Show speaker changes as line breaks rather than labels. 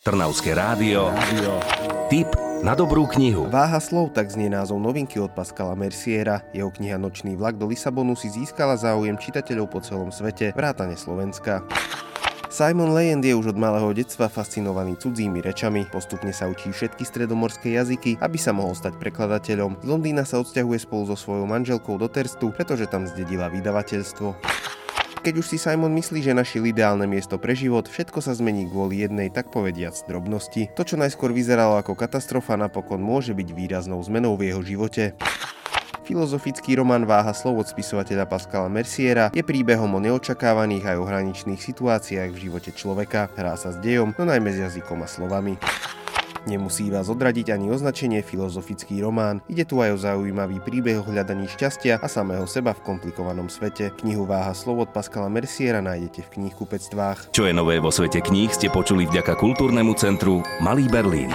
Trnavské rádio. rádio. Tip na dobrú knihu.
Váha slov, tak znie názov novinky od Pascala Merciera. Jeho kniha Nočný vlak do Lisabonu si získala záujem čitateľov po celom svete, vrátane Slovenska. Simon Leyend je už od malého detstva fascinovaný cudzími rečami, postupne sa učí všetky stredomorské jazyky, aby sa mohol stať prekladateľom. Z Londýna sa odsťahuje spolu so svojou manželkou do Terstu, pretože tam zdedila vydavateľstvo. Keď už si Simon myslí, že našiel ideálne miesto pre život, všetko sa zmení kvôli jednej, tak povediac, drobnosti. To, čo najskôr vyzeralo ako katastrofa, napokon môže byť výraznou zmenou v jeho živote. Filozofický román Váha slov od spisovateľa Pascala Merciera je príbehom o neočakávaných aj o hraničných situáciách v živote človeka. Hrá sa s dejom, no najmä s jazykom a slovami. Nemusí vás odradiť ani označenie filozofický román. Ide tu aj o zaujímavý príbeh o hľadaní šťastia a samého seba v komplikovanom svete. Knihu Váha slov od Pascala Merciera nájdete v knihkupectvách.
Čo je nové vo svete kníh ste počuli vďaka kultúrnemu centru Malý Berlín.